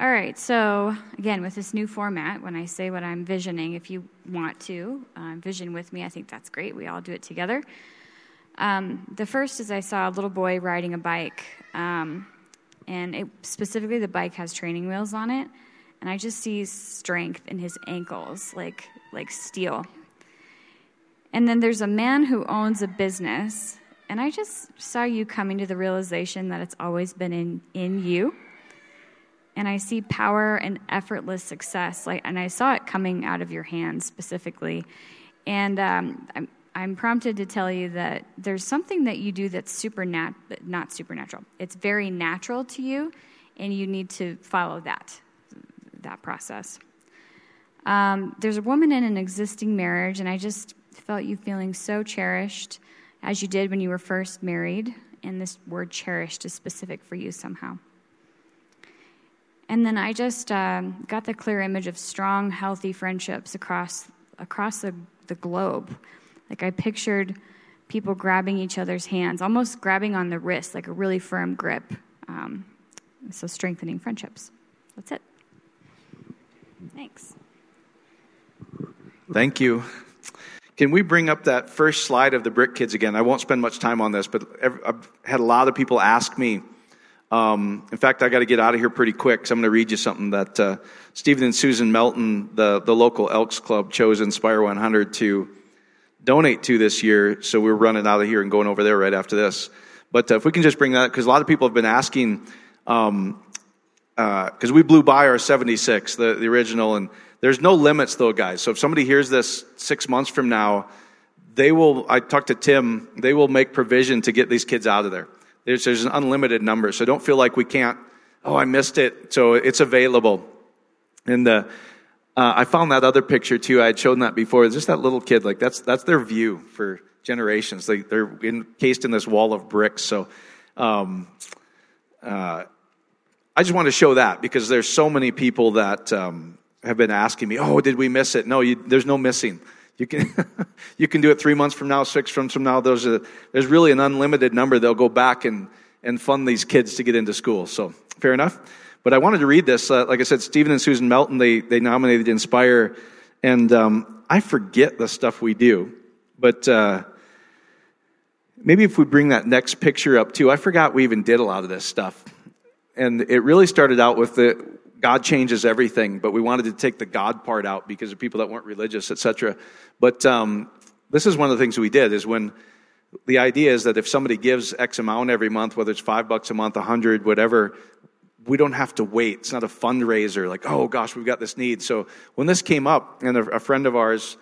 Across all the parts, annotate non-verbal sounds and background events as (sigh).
All right, so again, with this new format, when I say what I'm visioning, if you want to uh, vision with me, I think that's great. We all do it together. Um, the first is I saw a little boy riding a bike, um, and it, specifically the bike has training wheels on it, and I just see strength in his ankles, like like steel. And then there's a man who owns a business, and I just saw you coming to the realization that it's always been in in you and I see power and effortless success. Like, and I saw it coming out of your hands specifically. And um, I'm, I'm prompted to tell you that there's something that you do that's super nat- not supernatural. It's very natural to you, and you need to follow that that process. Um, there's a woman in an existing marriage, and I just felt you feeling so cherished as you did when you were first married. And this word cherished is specific for you somehow. And then I just um, got the clear image of strong, healthy friendships across across the, the globe. Like I pictured people grabbing each other's hands, almost grabbing on the wrist, like a really firm grip. Um, so strengthening friendships. That's it. Thanks. Thank you. Can we bring up that first slide of the Brick Kids again? I won't spend much time on this, but I've had a lot of people ask me um, in fact, I got to get out of here pretty quick, so I'm going to read you something that uh, Stephen and Susan Melton, the, the local Elks Club, chose Inspire 100 to donate to this year. So we're running out of here and going over there right after this. But uh, if we can just bring that, because a lot of people have been asking, because um, uh, we blew by our 76, the, the original, and there's no limits though, guys. So if somebody hears this six months from now, they will, I talked to Tim, they will make provision to get these kids out of there. There's, there's an unlimited number, so don't feel like we can't, oh, I missed it. So it's available. And the, uh, I found that other picture too. I had shown that before. Just that little kid, like that's, that's their view for generations. They, they're encased in this wall of bricks. So um, uh, I just want to show that because there's so many people that um, have been asking me, oh, did we miss it? No, you, there's no missing. You can, (laughs) you can do it three months from now, six months from now. There's, a, there's really an unlimited number. They'll go back and, and fund these kids to get into school. So, fair enough. But I wanted to read this. Uh, like I said, Stephen and Susan Melton, they, they nominated Inspire. And um, I forget the stuff we do. But uh, maybe if we bring that next picture up too, I forgot we even did a lot of this stuff. And it really started out with the, God changes everything, but we wanted to take the God part out because of people that weren't religious, etc. But um, this is one of the things we did is when the idea is that if somebody gives X amount every month, whether it's five bucks a month, a hundred, whatever, we don't have to wait. It's not a fundraiser like, oh gosh, we've got this need. So when this came up, and a, friend of ours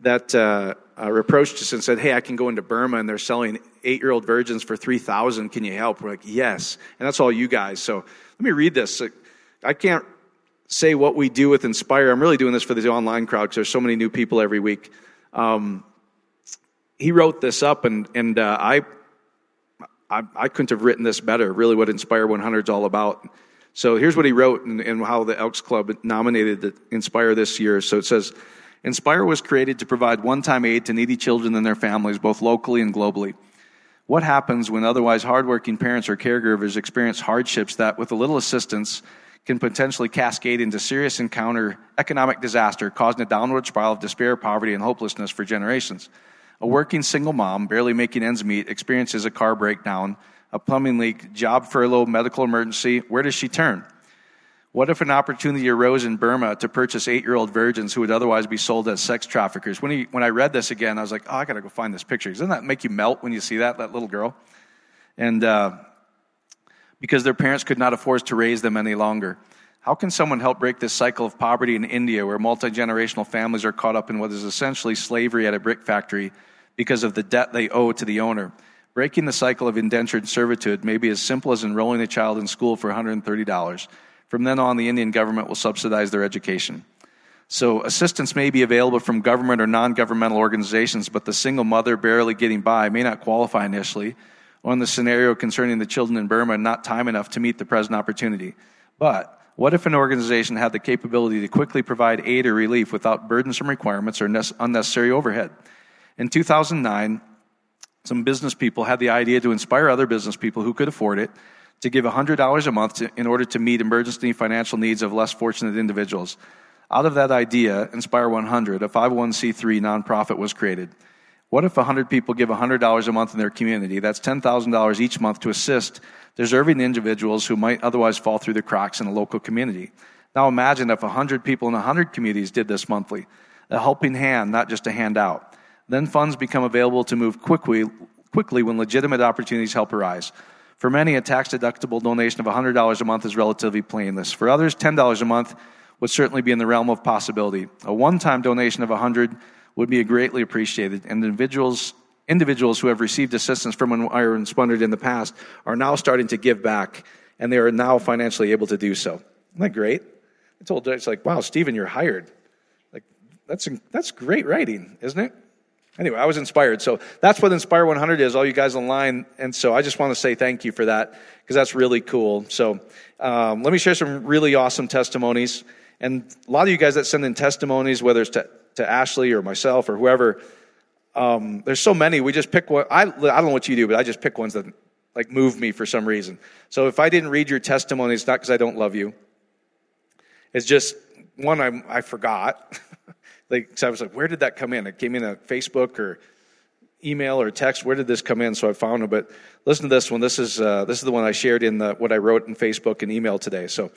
that uh, uh, reproached us and said, hey, I can go into Burma and they're selling eight-year-old virgins for three thousand. Can you help? We're like, yes, and that's all you guys. So let me read this. I can't say what we do with Inspire. I'm really doing this for the online crowd because there's so many new people every week. Um, he wrote this up, and and uh, I, I, I couldn't have written this better. Really, what Inspire 100 is all about. So here's what he wrote, and, and how the Elks Club nominated the Inspire this year. So it says. Inspire was created to provide one time aid to needy children and their families, both locally and globally. What happens when otherwise hardworking parents or caregivers experience hardships that, with a little assistance, can potentially cascade into serious encounter economic disaster, causing a downward spiral of despair, poverty, and hopelessness for generations. A working single mom, barely making ends meet, experiences a car breakdown, a plumbing leak, job furlough, medical emergency. Where does she turn? What if an opportunity arose in Burma to purchase eight year old virgins who would otherwise be sold as sex traffickers? When, he, when I read this again, I was like, oh, I got to go find this picture. Doesn't that make you melt when you see that, that little girl? And uh, because their parents could not afford to raise them any longer. How can someone help break this cycle of poverty in India where multi generational families are caught up in what is essentially slavery at a brick factory because of the debt they owe to the owner? Breaking the cycle of indentured servitude may be as simple as enrolling a child in school for $130. From then on, the Indian government will subsidize their education. So, assistance may be available from government or non governmental organizations, but the single mother barely getting by may not qualify initially on the scenario concerning the children in Burma not time enough to meet the present opportunity. But what if an organization had the capability to quickly provide aid or relief without burdensome requirements or unnecessary overhead? In 2009, some business people had the idea to inspire other business people who could afford it to give $100 a month to, in order to meet emergency financial needs of less fortunate individuals. Out of that idea, Inspire 100, a 501c3 nonprofit, was created. What if 100 people give $100 a month in their community? That's $10,000 each month to assist deserving individuals who might otherwise fall through the cracks in a local community. Now imagine if 100 people in 100 communities did this monthly. A helping hand, not just a handout. Then funds become available to move quickly, quickly when legitimate opportunities help arise. For many, a tax deductible donation of $100 a month is relatively painless. For others, $10 a month would certainly be in the realm of possibility. A one time donation of 100 would be greatly appreciated, and individuals, individuals who have received assistance from Inspire and Splendid in the past are now starting to give back, and they are now financially able to do so. Isn't that great? I told it's like, wow, Stephen, you're hired. Like, that's, that's great writing, isn't it? Anyway, I was inspired. So that's what Inspire 100 is, all you guys online. And so I just want to say thank you for that because that's really cool. So um, let me share some really awesome testimonies. And a lot of you guys that send in testimonies, whether it's to, to Ashley or myself or whoever, um, there's so many. We just pick one. I, I don't know what you do, but I just pick ones that like move me for some reason. So if I didn't read your testimony, it's not because I don't love you. It's just one I, I forgot. (laughs) like, so I was like, where did that come in? It came in a Facebook or email or text. Where did this come in? So I found it. But listen to this one. This is uh, this is the one I shared in the, what I wrote in Facebook and email today. So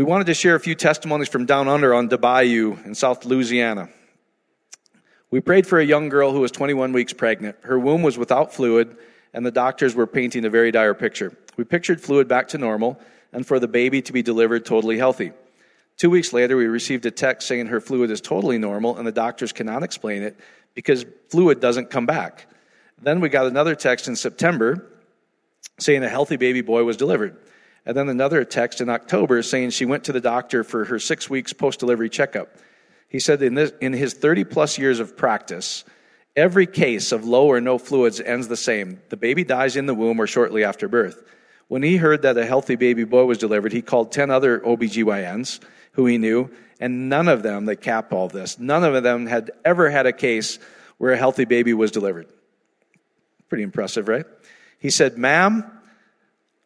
we wanted to share a few testimonies from down under on Bayou in South Louisiana. We prayed for a young girl who was 21 weeks pregnant. Her womb was without fluid, and the doctors were painting a very dire picture. We pictured fluid back to normal and for the baby to be delivered totally healthy. Two weeks later, we received a text saying her fluid is totally normal and the doctors cannot explain it because fluid doesn't come back. Then we got another text in September saying a healthy baby boy was delivered. And then another text in October saying she went to the doctor for her six weeks post delivery checkup. He said in, this, in his 30 plus years of practice, every case of low or no fluids ends the same. The baby dies in the womb or shortly after birth. When he heard that a healthy baby boy was delivered, he called 10 other OBGYNs who he knew, and none of them, they cap all this, none of them had ever had a case where a healthy baby was delivered. Pretty impressive, right? He said, Ma'am,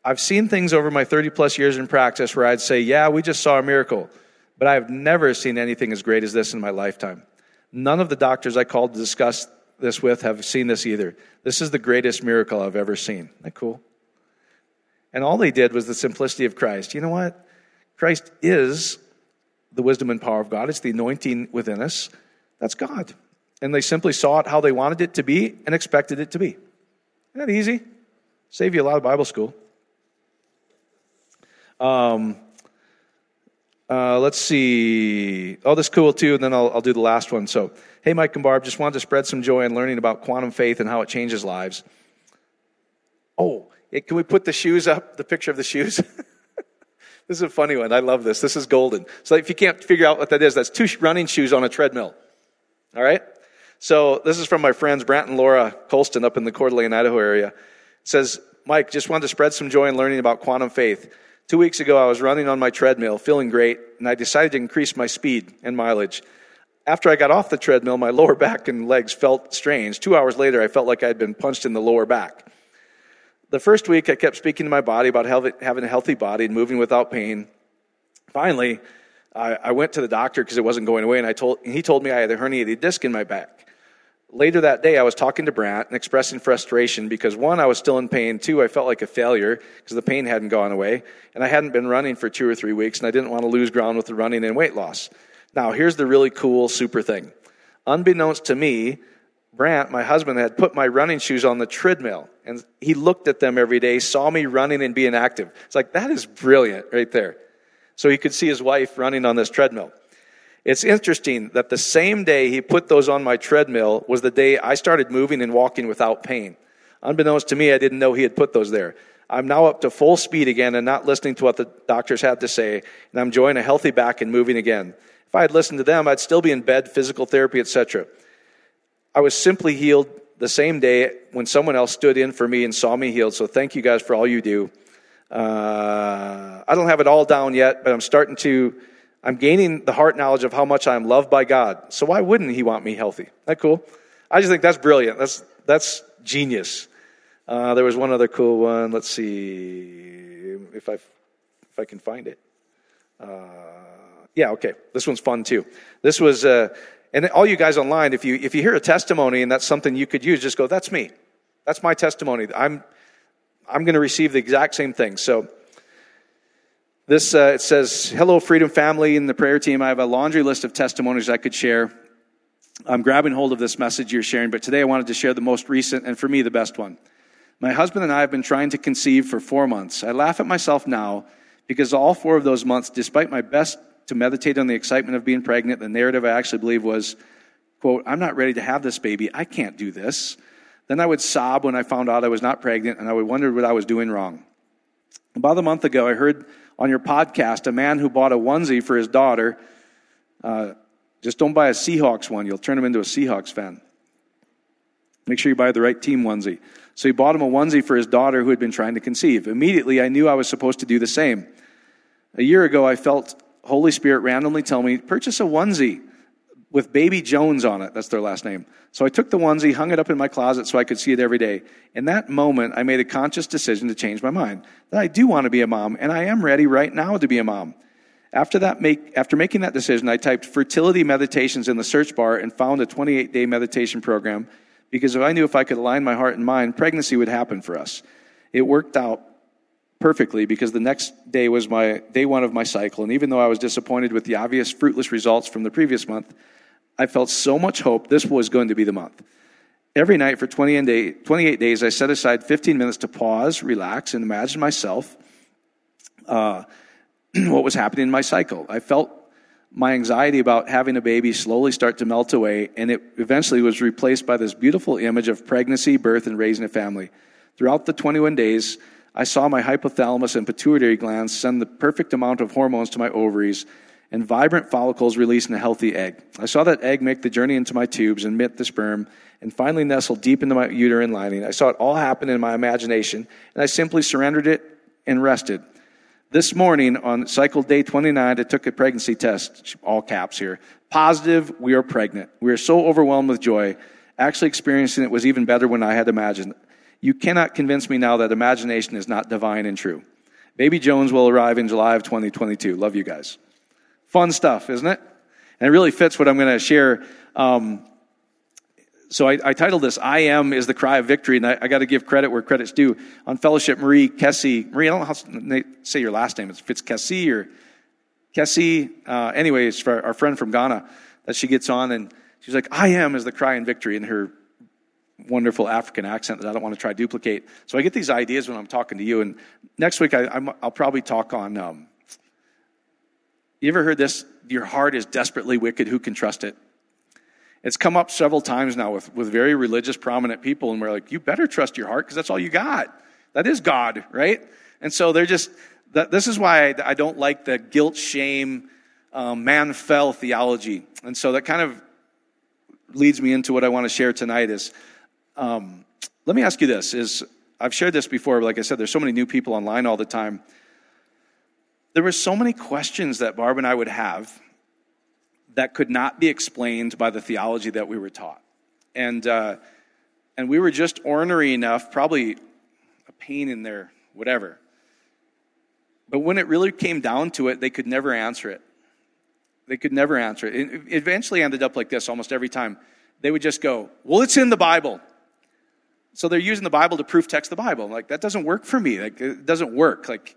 I've seen things over my 30 plus years in practice where I'd say, Yeah, we just saw a miracle, but I've never seen anything as great as this in my lifetime. None of the doctors I called to discuss this with have seen this either. This is the greatest miracle I've ever seen. Isn't that cool? And all they did was the simplicity of Christ. You know what? Christ is the wisdom and power of God, it's the anointing within us. That's God. And they simply saw it how they wanted it to be and expected it to be. Isn't that easy? Save you a lot of Bible school. Um, uh, let's see. Oh, this is cool too, and then I'll, I'll do the last one. So, hey, Mike and Barb, just wanted to spread some joy in learning about quantum faith and how it changes lives. Oh, can we put the shoes up, the picture of the shoes? (laughs) this is a funny one. I love this. This is golden. So if you can't figure out what that is, that's two running shoes on a treadmill. All right? So this is from my friends Brant and Laura Colston up in the Coeur d'Alene, Idaho area. It says, Mike, just wanted to spread some joy in learning about quantum faith. Two weeks ago, I was running on my treadmill, feeling great, and I decided to increase my speed and mileage. After I got off the treadmill, my (laughs) lower back and legs felt strange. Two hours later, I felt like I had been punched in the lower back. The first week, I kept speaking to my body about having a healthy body and moving without pain. Finally, I, went to the doctor because it wasn't going away, and I told, he told me I had a herniated disc in my back. Later that day, I was talking to Brant and expressing frustration because one, I was still in pain. Two, I felt like a failure because the pain hadn't gone away. And I hadn't been running for two or three weeks, and I didn't want to lose ground with the running and weight loss. Now, here's the really cool, super thing. Unbeknownst to me, Brant, my husband, had put my running shoes on the treadmill, and he looked at them every day, saw me running and being active. It's like, that is brilliant right there. So he could see his wife running on this treadmill. It's interesting that the same day he put those on my treadmill was the day I started moving and walking without pain. Unbeknownst to me, I didn't know he had put those there. I'm now up to full speed again and not listening to what the doctors had to say, and I'm enjoying a healthy back and moving again. If I had listened to them, I'd still be in bed, physical therapy, etc. I was simply healed the same day when someone else stood in for me and saw me healed. So thank you guys for all you do. Uh, I don't have it all down yet, but I'm starting to. I'm gaining the heart knowledge of how much I'm loved by God. So why wouldn't He want me healthy? That cool? I just think that's brilliant. That's that's genius. Uh, there was one other cool one. Let's see if I if I can find it. Uh, yeah, okay. This one's fun too. This was, uh, and all you guys online, if you if you hear a testimony and that's something you could use, just go, "That's me. That's my testimony. I'm I'm going to receive the exact same thing." So. This uh, it says, "Hello, Freedom Family and the prayer team. I have a laundry list of testimonies I could share. I'm grabbing hold of this message you're sharing, but today I wanted to share the most recent and for me the best one. My husband and I have been trying to conceive for four months. I laugh at myself now because all four of those months, despite my best to meditate on the excitement of being pregnant, the narrative I actually believe was, quote, I'm not ready to have this baby. I can't do this. Then I would sob when I found out I was not pregnant and I would wonder what I was doing wrong. About a month ago, I heard on your podcast a man who bought a onesie for his daughter. Uh, just don't buy a Seahawks one, you'll turn him into a Seahawks fan. Make sure you buy the right team onesie. So he bought him a onesie for his daughter who had been trying to conceive. Immediately, I knew I was supposed to do the same. A year ago, I felt Holy Spirit randomly tell me, purchase a onesie with Baby Jones on it. That's their last name. So I took the onesie, hung it up in my closet so I could see it every day. In that moment, I made a conscious decision to change my mind that I do want to be a mom, and I am ready right now to be a mom. After that, make, after making that decision, I typed fertility meditations in the search bar and found a 28 day meditation program because if I knew if I could align my heart and mind, pregnancy would happen for us. It worked out perfectly because the next day was my day one of my cycle. And even though I was disappointed with the obvious fruitless results from the previous month, I felt so much hope this was going to be the month. Every night for 28 days, I set aside 15 minutes to pause, relax, and imagine myself, uh, (clears throat) what was happening in my cycle. I felt my anxiety about having a baby slowly start to melt away, and it eventually was replaced by this beautiful image of pregnancy, birth, and raising a family. Throughout the 21 days, I saw my hypothalamus and pituitary glands send the perfect amount of hormones to my ovaries and vibrant follicles releasing a healthy egg. I saw that egg make the journey into my tubes and emit the sperm and finally nestle deep into my uterine lining. I saw it all happen in my imagination and I simply surrendered it and rested. This morning on cycle day 29, I took a pregnancy test, all caps here. Positive, we are pregnant. We are so overwhelmed with joy. Actually experiencing it was even better when I had imagined. You cannot convince me now that imagination is not divine and true. Baby Jones will arrive in July of 2022. Love you guys. Fun stuff, isn't it? And it really fits what I'm going to share. Um, so I, I, titled this "I am" is the cry of victory, and I, I got to give credit where credit's due. On fellowship, Marie Kessie, Marie, I don't know how to say your last name. It's Fitzkessie or Kessie. Uh, anyway, it's for our friend from Ghana that she gets on, and she's like, "I am" is the cry and victory, in her wonderful African accent that I don't want to try duplicate. So I get these ideas when I'm talking to you. And next week, I, will probably talk on. Um, you ever heard this? Your heart is desperately wicked. Who can trust it? It's come up several times now with, with very religious, prominent people, and we're like, you better trust your heart because that's all you got. That is God, right? And so they're just, that, this is why I, don't like the guilt, shame, um, man fell theology. And so that kind of leads me into what I want to share tonight is um, let me ask you this: Is I've shared this before. but Like I said, there's so many new people online all the time. There were so many questions that Barb and I would have that could not be explained by the theology that we were taught, and uh, and we were just ornery enough, probably a pain in their whatever. But when it really came down to it, they could never answer it. They could never answer it. It eventually ended up like this almost every time. They would just go, Well, it's in the Bible. So they're using the Bible to proof text the Bible. Like, that doesn't work for me. Like, it doesn't work. Like,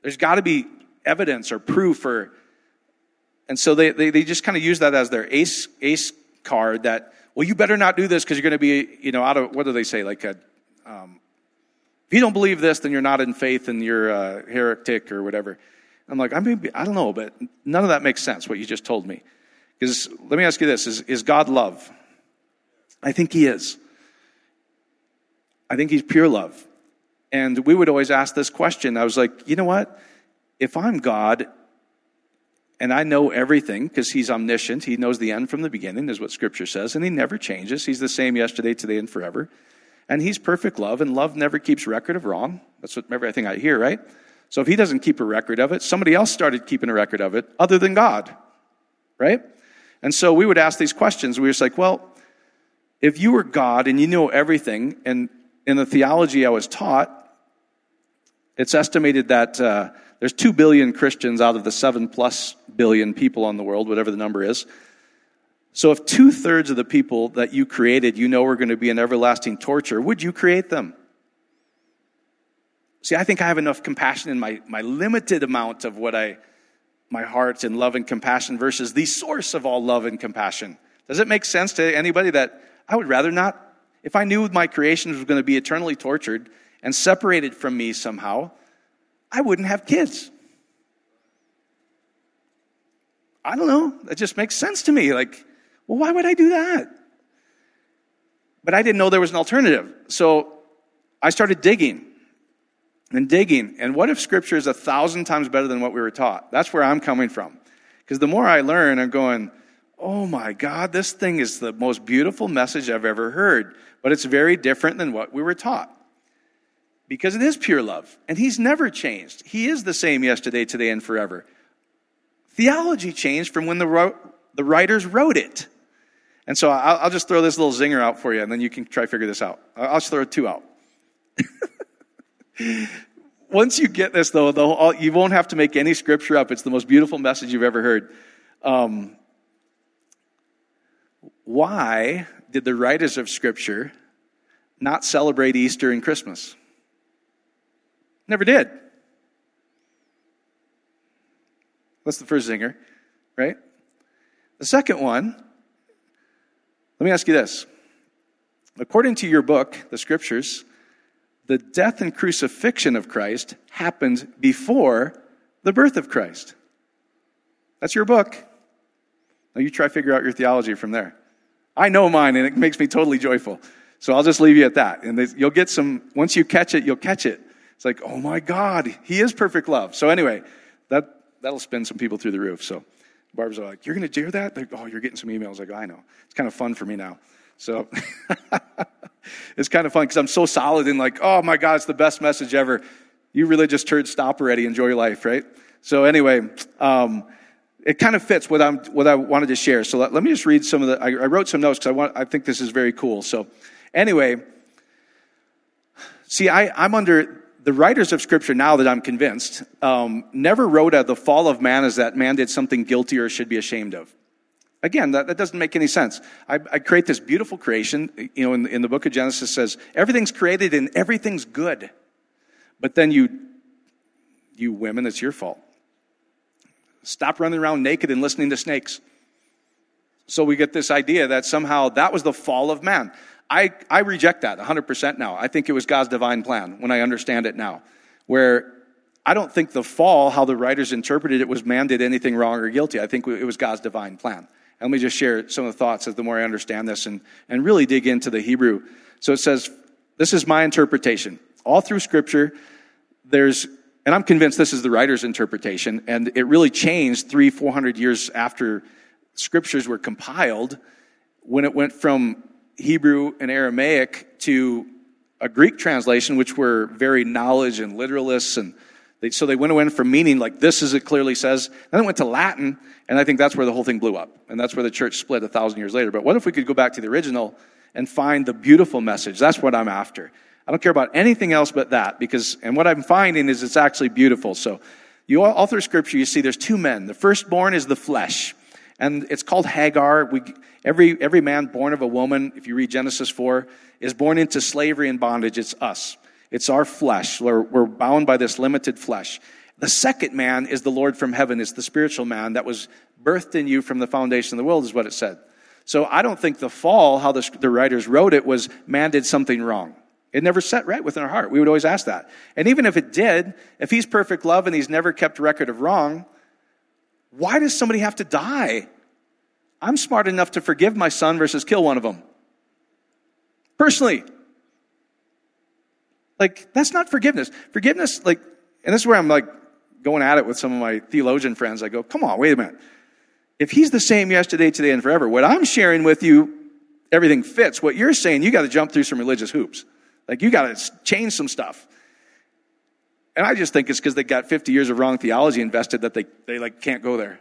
there's got to be evidence or proof or. And so they, they, they just kind of use that as their ace, ace card that, well, you better not do this because you're going to be, you know, out of, what do they say? Like, a, um, if you don't believe this, then you're not in faith and you're a heretic or whatever. I'm like, I mean, I don't know, but none of that makes sense, what you just told me. Because let me ask you this is, is God love? I think He is. I think he's pure love. And we would always ask this question. I was like, you know what? If I'm God and I know everything because he's omniscient, he knows the end from the beginning, is what scripture says, and he never changes. He's the same yesterday, today, and forever. And he's perfect love, and love never keeps record of wrong. That's what everything I hear, right? So if he doesn't keep a record of it, somebody else started keeping a record of it other than God, right? And so we would ask these questions. We were just like, well, if you were God and you know everything, and in the theology I was taught, it's estimated that uh, there's 2 billion Christians out of the 7 plus billion people on the world, whatever the number is. So if two thirds of the people that you created you know are going to be in everlasting torture, would you create them? See, I think I have enough compassion in my, my limited amount of what I, my heart and love and compassion versus the source of all love and compassion. Does it make sense to anybody that I would rather not? If I knew my creation was going to be eternally tortured and separated from me somehow, I wouldn't have kids. I don't know. That just makes sense to me. Like, well, why would I do that? But I didn't know there was an alternative. So I started digging and digging. And what if Scripture is a thousand times better than what we were taught? That's where I'm coming from. Because the more I learn, I'm going, oh my God, this thing is the most beautiful message I've ever heard. But it's very different than what we were taught. Because it is pure love. And He's never changed. He is the same yesterday, today, and forever. Theology changed from when the, the writers wrote it. And so I'll, I'll, just throw this little zinger out for you, and then you can try to figure this out. I'll just throw two out. (laughs) Once you get this, though, the, you won't have to make any scripture up. It's the most beautiful message you've ever heard. Um, why did the writers of Scripture not celebrate Easter and Christmas? Never did. That's the first zinger, right? The second one, let me ask you this. According to your book, the scriptures, the death and crucifixion of Christ happened before the birth of Christ. That's your book. Now you try to figure out your theology from there. I know mine, and it makes me totally joyful. So I'll just leave you at that. And you'll get some, once you catch it, you'll catch it. It's like, oh my God, he is perfect love. So anyway, that, that'll spin some people through the roof. So Barb's like, you're going to do that? Like, oh, you're getting some emails. I go, I know. It's kind of fun for me now. So (laughs) it's kind of fun because I'm so solid in like, oh my God, it's the best message ever. You religious turds, stop already. Enjoy your life, right? So anyway, um, it kind of fits what I'm what I wanted to share. So let, let me just read some of the. I, I wrote some notes because I want. I think this is very cool. So anyway, see, I, I'm under the writers of Scripture, now that I'm convinced, um, never wrote of the fall of man as that man did something guilty or should be ashamed of. Again, that, that doesn't make any sense. I, I, create this beautiful creation. You know, in, in the book of Genesis says everything's created and everything's good. But then you, you women, it's your fault. Stop running around naked and listening to snakes. So we get this idea that somehow that was the fall of man. I, I reject that 100% now. I think it was God's divine plan when I understand it now. Where I don't think the fall, how the writers interpreted it, was man did anything wrong or guilty. I think it was God's divine plan. And let me just share some of the thoughts as the more I understand this and, and really dig into the Hebrew. So it says, this is my interpretation. All through Scripture, there's, and I'm convinced this is the writer's interpretation, and it really changed three, four hundred years after Scriptures were compiled when it went from Hebrew and Aramaic to a Greek translation, which were very knowledge and literalists. And they, so they went away from meaning like this as it clearly says. Then it went to Latin, and I think that's where the whole thing blew up. And that's where the church split a thousand years later. But what if we could go back to the original and find the beautiful message? That's what I'm after. I don't care about anything else but that because, and what I'm finding is it's actually beautiful. So you all through scripture, you see there's two men. The firstborn is the flesh and it's called Hagar. We, every, every man born of a woman, if you read Genesis 4, is born into slavery and bondage. It's us. It's our flesh. We're, we're bound by this limited flesh. The second man is the Lord from heaven. It's the spiritual man that was birthed in you from the foundation of the world, is what it said. So I don't think the fall, how the, the writers wrote it, was man did something wrong. It never set right within our heart. We would always ask that. And even if it did, if he's perfect love and he's never kept record of wrong, why does somebody have to die? I'm smart enough to forgive my son versus kill one of them. Personally. Like, that's not forgiveness. Forgiveness, like, and this is where I'm like going at it with some of my theologian friends. I go, come on, wait a minute. If he's the same yesterday, today, and forever, what I'm sharing with you, everything fits. What you're saying, you got to jump through some religious hoops. Like, you got to change some stuff. And I just think it's because they got 50 years of wrong theology invested that they, they like can't go there.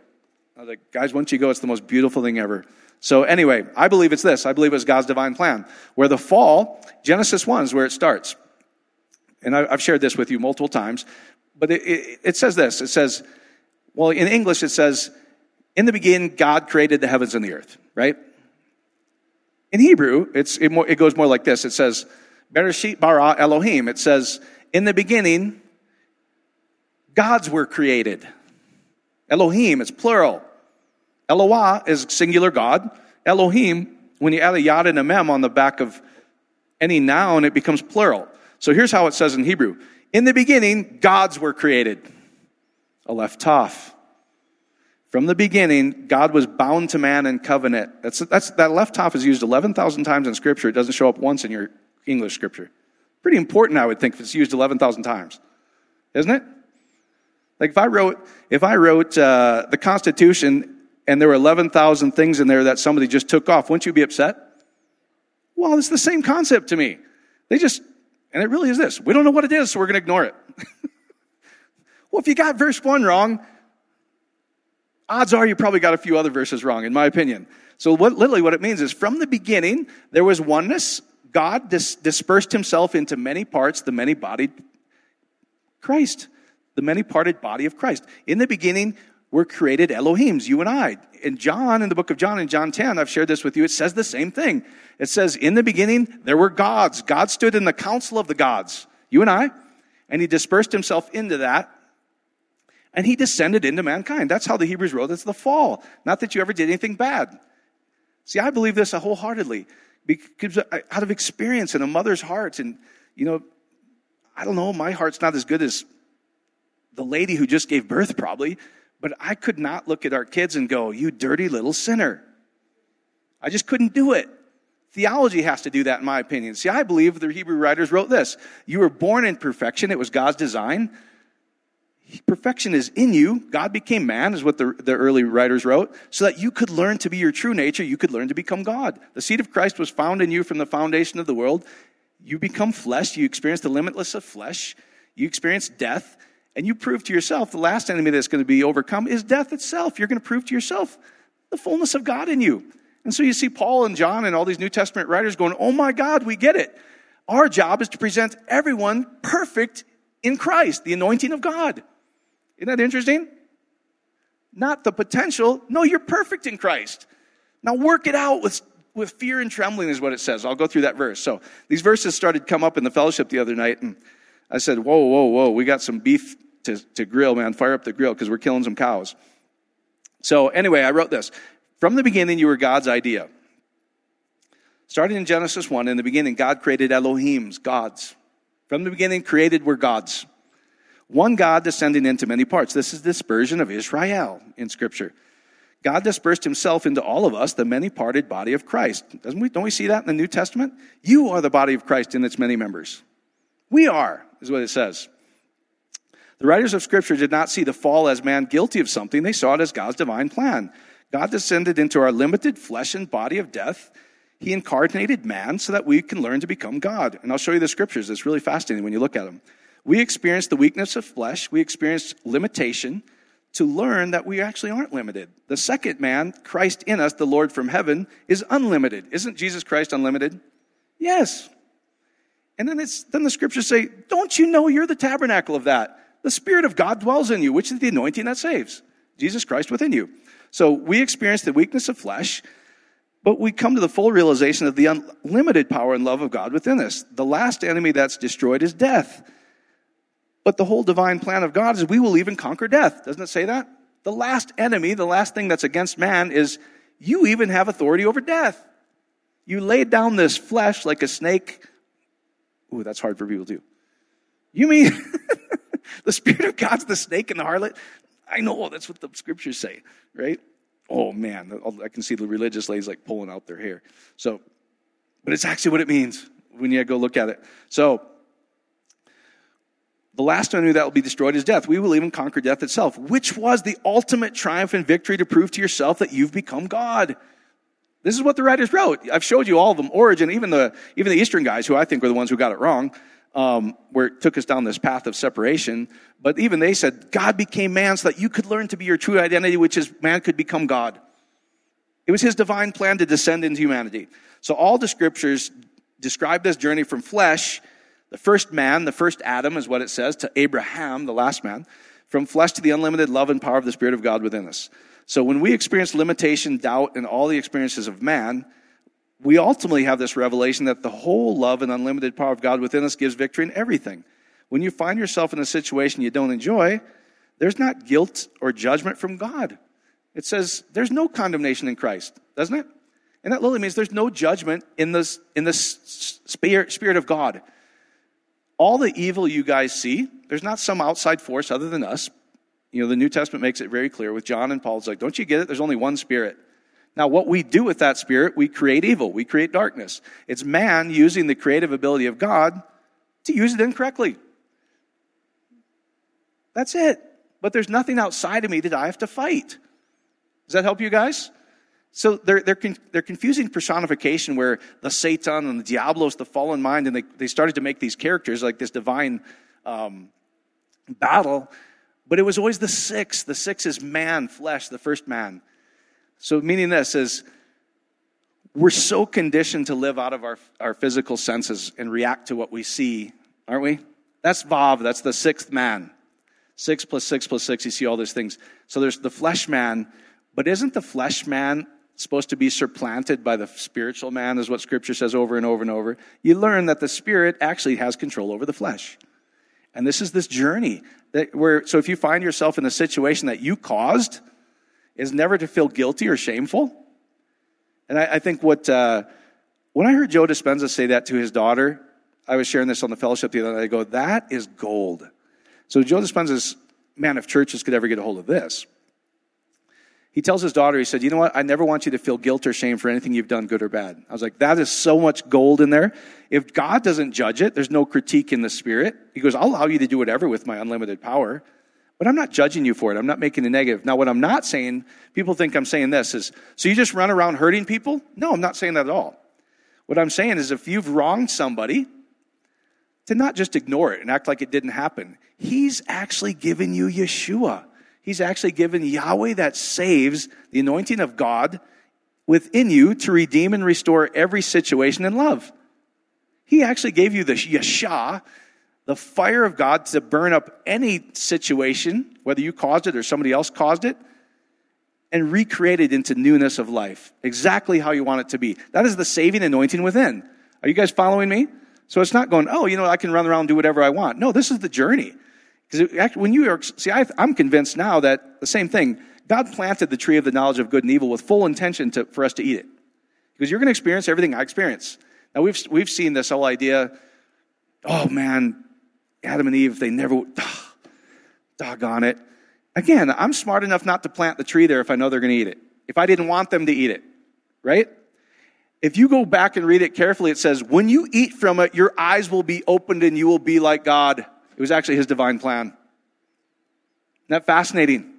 I was like, guys, once you go, it's the most beautiful thing ever. So anyway, I believe it's this. I believe it's God's divine plan. Where the fall, Genesis 1 is where it starts. And I, have shared this with you multiple times, but it, it, it says this. It says, well, in English, it says, in the beginning, God created the heavens and the earth, right? In Hebrew, it's, it, it goes more like this. It says, Bereshit bara Elohim. It says, in the beginning, gods were created. Elohim, it's plural. Eloah is singular God. Elohim, when you add a yad and a mem on the back of any noun, it becomes plural. So here's how it says in Hebrew. In the beginning, gods were created. Aleph Taf. From the beginning, God was bound to man in covenant. That's, that's, that Aleph Tav is used 11,000 times in Scripture. It doesn't show up once in your English Scripture. Pretty important, I would think, if it's used 11,000 times. Isn't it? Like if I wrote, if I wrote uh, the Constitution and there were 11,000 things in there that somebody just took off, wouldn't you be upset? Well, it's the same concept to me. They just, and it really is this. We don't know what it is, so we're going to ignore it. (laughs) well, if you got verse one wrong, odds are you probably got a few other verses wrong, in my opinion. So what, literally what it means is from the beginning, there was oneness. God dis- dispersed himself into many parts, the many bodied Christ, the many parted body of Christ. In the beginning, we're created Elohims, you and I. In John, in the book of John, in John 10, I've shared this with you, it says the same thing. It says, in the beginning, there were gods. God stood in the council of the gods, you and I, and he dispersed himself into that, and he descended into mankind. That's how the Hebrews wrote it's the fall. Not that you ever did anything bad. See, I believe this wholeheartedly because out of experience in a mother's heart, and you know, I don't know, my heart's not as good as the lady who just gave birth, probably. But I could not look at our kids and go, You dirty little sinner. I just couldn't do it. Theology has to do that, in my opinion. See, I believe the Hebrew writers wrote this You were born in perfection, it was God's design. Perfection is in you. God became man, is what the, the early writers wrote, so that you could learn to be your true nature. You could learn to become God. The seed of Christ was found in you from the foundation of the world. You become flesh. You experience the limitless of flesh. You experience death. And you prove to yourself the last enemy that's going to be overcome is death itself. You're going to prove to yourself the fullness of God in you. And so you see Paul and John and all these New Testament writers going, Oh my God, we get it. Our job is to present everyone perfect in Christ, the anointing of God. Isn't that interesting? Not the potential. No, you're perfect in Christ. Now work it out with, with fear and trembling, is what it says. I'll go through that verse. So these verses started come up in the fellowship the other night, and I said, Whoa, whoa, whoa, we got some beef to, to grill, man. Fire up the grill because we're killing some cows. So, anyway, I wrote this. From the beginning, you were God's idea. Starting in Genesis 1, in the beginning, God created Elohims, gods. From the beginning, created were gods. One God descending into many parts. This is dispersion of Israel in Scripture. God dispersed himself into all of us, the many parted body of Christ. Doesn't we, don't we see that in the New Testament? You are the body of Christ in its many members. We are, is what it says. The writers of Scripture did not see the fall as man guilty of something, they saw it as God's divine plan. God descended into our limited flesh and body of death. He incarnated man so that we can learn to become God. And I'll show you the scriptures. It's really fascinating when you look at them. We experience the weakness of flesh, we experience limitation to learn that we actually aren't limited. The second man, Christ in us, the Lord from heaven, is unlimited. Isn't Jesus Christ unlimited? Yes. And then it's then the scriptures say, Don't you know you're the tabernacle of that? The Spirit of God dwells in you, which is the anointing that saves. Jesus Christ within you. So we experience the weakness of flesh, but we come to the full realization of the unlimited power and love of God within us. The last enemy that's destroyed is death. But the whole divine plan of God is we will even conquer death. Doesn't it say that? The last enemy, the last thing that's against man is you even have authority over death. You laid down this flesh like a snake. Ooh, that's hard for people to. You mean (laughs) the Spirit of God's the snake and the harlot. I know oh, that's what the scriptures say, right? Oh man, I can see the religious ladies like pulling out their hair. So, but it's actually what it means when you go look at it. So, the last enemy that will be destroyed is death. We will even conquer death itself, which was the ultimate triumph and victory to prove to yourself that you've become God. This is what the writers wrote. I've showed you all of them. Origen, even the even the Eastern guys, who I think were the ones who got it wrong. um, where it took us down this path of separation. But even they said, God became man so that you could learn to be your true identity, which is man could become God. It was his divine plan to descend into humanity. So all the scriptures describe this journey from flesh, the first man, the first Adam is what it says, to Abraham, the last man, from flesh to the unlimited love and power of the Spirit of God within us. So when we experience limitation, doubt, and all the experiences of man, we ultimately have this revelation that the whole love and unlimited power of God within us gives victory in everything. When you find yourself in a situation you don't enjoy, there's not guilt or judgment from God. It says there's no condemnation in Christ, doesn't it? And that literally means there's no judgment in the, in the spirit, spirit of God. All the evil you guys see, there's not some outside force other than us. You know, the New Testament makes it very clear with John and Paul. It's like, don't you get it? There's only one spirit. Now, what we do with that spirit, we create evil, we create darkness. It's man using the creative ability of God to use it incorrectly. That's it. But there's nothing outside of me that I have to fight. Does that help you guys? So they're, they're, con- they're confusing personification where the Satan and the Diablos, the fallen mind, and they, they started to make these characters like this divine um, battle. But it was always the six. The six is man, flesh, the first man. So, meaning this is we're so conditioned to live out of our, our physical senses and react to what we see, aren't we? That's Vav, that's the sixth man. Six plus six plus six, you see all these things. So there's the flesh man, but isn't the flesh man supposed to be supplanted by the spiritual man, is what scripture says over and over and over? You learn that the spirit actually has control over the flesh. And this is this journey that where, so if you find yourself in a situation that you caused, is never to feel guilty or shameful. And I, I think what, uh, when I heard Joe Dispenza say that to his daughter, I was sharing this on the fellowship the other night. I go, that is gold. So Joe Dispenza's, man, if churches could ever get a hold of this. He tells his daughter, he said, You know what? I never want you to feel guilt or shame for anything you've done, good or bad. I was like, That is so much gold in there. If God doesn't judge it, there's no critique in the spirit. He goes, I'll allow you to do whatever with my unlimited power. But I'm not judging you for it. I'm not making a negative. Now, what I'm not saying, people think I'm saying this is, so you just run around hurting people? No, I'm not saying that at all. What I'm saying is, if you've wronged somebody, to not just ignore it and act like it didn't happen. He's actually given you Yeshua. He's actually given Yahweh that saves the anointing of God within you to redeem and restore every situation in love. He actually gave you the Yeshua, the fire of God to burn up any situation, whether you caused it or somebody else caused it, and recreate it into newness of life, exactly how you want it to be. That is the saving anointing within. Are you guys following me? So it's not going, oh, you know, I can run around and do whatever I want. No, this is the journey. Because when you are, see, I, I'm convinced now that the same thing, God planted the tree of the knowledge of good and evil with full intention to, for us to eat it. Because you're going to experience everything I experience. Now, we've, we've seen this whole idea, oh man, Adam and Eve, they never, oh, (sighs) doggone it. Again, I'm smart enough not to plant the tree there if I know they're going to eat it. If I didn't want them to eat it, right? If you go back and read it carefully, it says, when you eat from it, your eyes will be opened and you will be like God. It was actually his divine plan. Isn't that fascinating?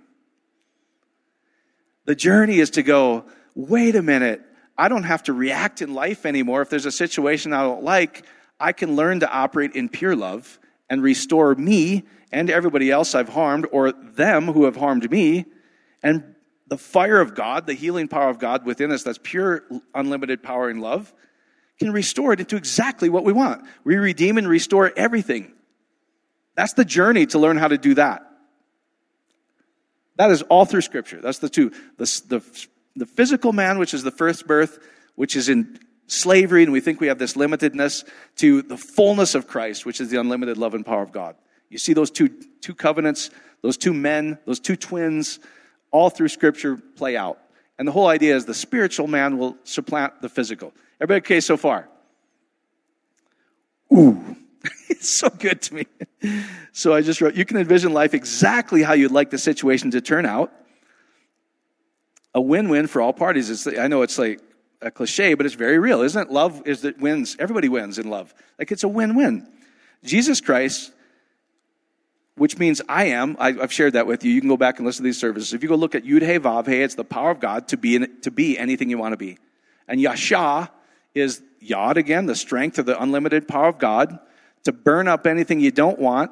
The journey is to go, wait a minute, I don't have to react in life anymore. If there's a situation I don't like, I can learn to operate in pure love and restore me and everybody else I've harmed or them who have harmed me and the fire of God, the healing power of God within us, that's pure, unlimited power and love, can restore it into exactly what we want. We redeem and restore everything. That's the journey to learn how to do that. That is all through Scripture. That's the two. The, the, the physical man, which is the first birth, which is in slavery, and we think we have this limitedness, to the fullness of Christ, which is the unlimited love and power of God. You see those two, two covenants, those two men, those two twins, all through Scripture play out. And the whole idea is the spiritual man will supplant the physical. Everybody okay so far? Ooh, (laughs) it's so good to me. So I just wrote, you can envision life exactly how you'd like the situation to turn out. A win-win for all parties. It's, I know it's like a cliche, but it's very real, isn't it? Love is that wins. Everybody wins in love. Like it's a win-win. Jesus Christ which means I am. I, have shared that with you. You can go back and listen to these services. If you go look at Yud Hey Vav Hey, it's the power of God to be in, to be anything you want to be. And Yasha is Yod again, the strength of the unlimited power of God to burn up anything you don't want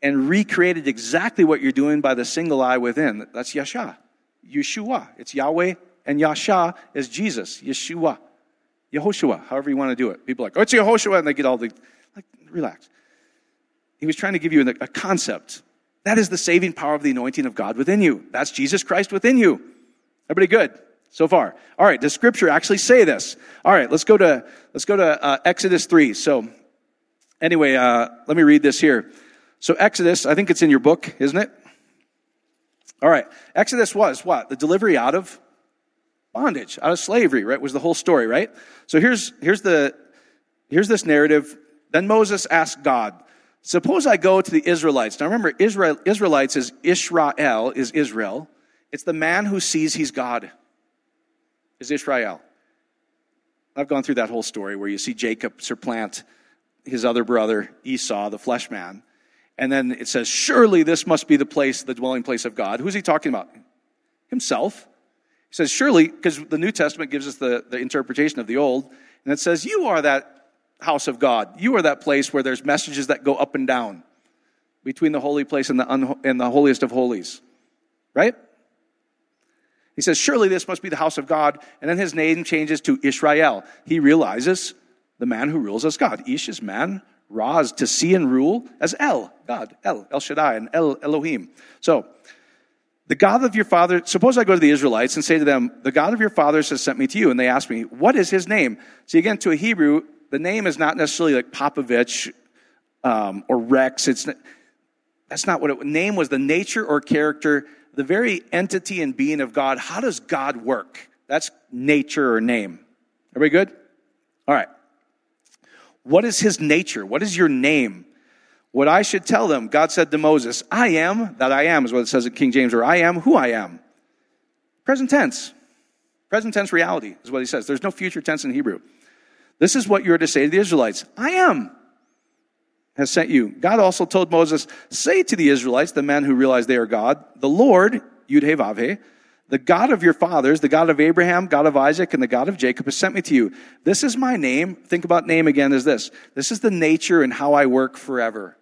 and recreated exactly what you're doing by the single eye within. That's Yasha. Yeshua. It's Yahweh and Yasha is Jesus. Yeshua. Yehoshua, however you want to do it. People are like, oh, it's Yehoshua, and they get all the, like, relax. He was trying to give you a concept. That is the saving power of the anointing of God within you. That's Jesus Christ within you. Everybody good so far? All right, does scripture actually say this? All right, let's go to, let's go to uh, Exodus 3. So, anyway, uh, let me read this here. So, Exodus, I think it's in your book, isn't it? All right. Exodus was what? The delivery out of bondage, out of slavery, right? Was the whole story, right? So here's here's the here's this narrative. Then Moses asked God, Suppose I go to the Israelites. Now remember, Israel, Israelites is Israel, is Israel. It's the man who sees he's God, is Israel. I've gone through that whole story where you see Jacob supplant his other brother, Esau, the flesh man. And then it says, Surely this must be the place, the dwelling place of God. Who's he talking about? Himself. He says, Surely, because the New Testament gives us the, the interpretation of the Old, and it says, You are that house of God. You are that place where there's messages that go up and down between the holy place and the, un- and the holiest of holies. Right? He says, Surely this must be the house of God. And then his name changes to Israel. He realizes the man who rules as God. Ish is man, Raz, to see and rule as El, God, El, El Shaddai, and El Elohim. So, the God of your father, suppose I go to the Israelites and say to them, the God of your fathers has sent me to you. And they ask me, what is his name? See, again, to a Hebrew, the name is not necessarily like Popovich um, or Rex. It's that's not what it name was the nature or character, the very entity and being of God. How does God work? That's nature or name. Everybody good? All right. What is his nature? What is your name? What I should tell them, God said to Moses, I am that I am, is what it says in King James, or I am who I am. Present tense. Present tense reality is what he says. There's no future tense in Hebrew. This is what you're to say to the Israelites I am has sent you. God also told Moses, Say to the Israelites, the men who realize they are God, the Lord, Yud the God of your fathers, the God of Abraham, God of Isaac, and the God of Jacob has sent me to you. This is my name. Think about name again as this. This is the nature and how I work forever.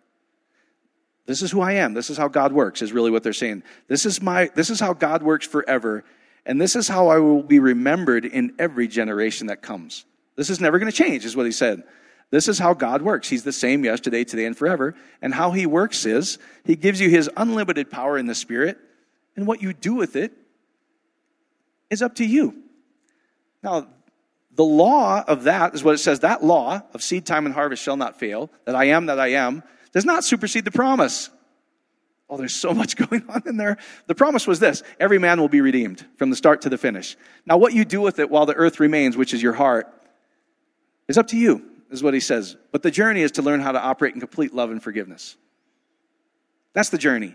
This is who I am. This is how God works, is really what they're saying. This is my, this is how God works forever. And this is how I will be remembered in every generation that comes. This is never going to change, is what he said. This is how God works. He's the same yesterday, today, and forever. And how he works is he gives you his unlimited power in the spirit. And what you do with it is up to you. Now, the law of that is what it says that law of seed time and harvest shall not fail, that I am that I am, does not supersede the promise. Oh, there's so much (laughs) going on in there. The promise was this every man will be redeemed from the start to the finish. Now, what you do with it while the earth remains, which is your heart, is up to you, is what he says. But the journey is to learn how to operate in complete love and forgiveness. That's the journey.